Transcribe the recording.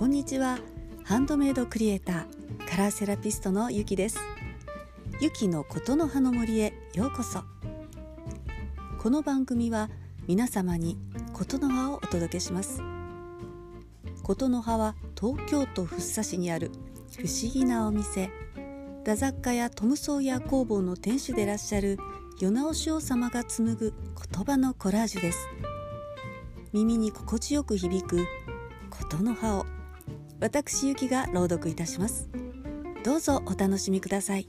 こんにちは。ハンドメイドクリエイターカラーセラピストのゆきです。ゆきのことの葉の森へようこそ。この番組は皆様にことの葉をお届けします。ことの葉は東京都福生市にある不思議なお店。太雑貨やトムソーヤ工房の店主でいらっしゃる与直潮様が紡ぐ言葉のコラージュです。耳に心地よく響くことの葉を。私ゆきが朗読いたします。どうぞお楽しみください。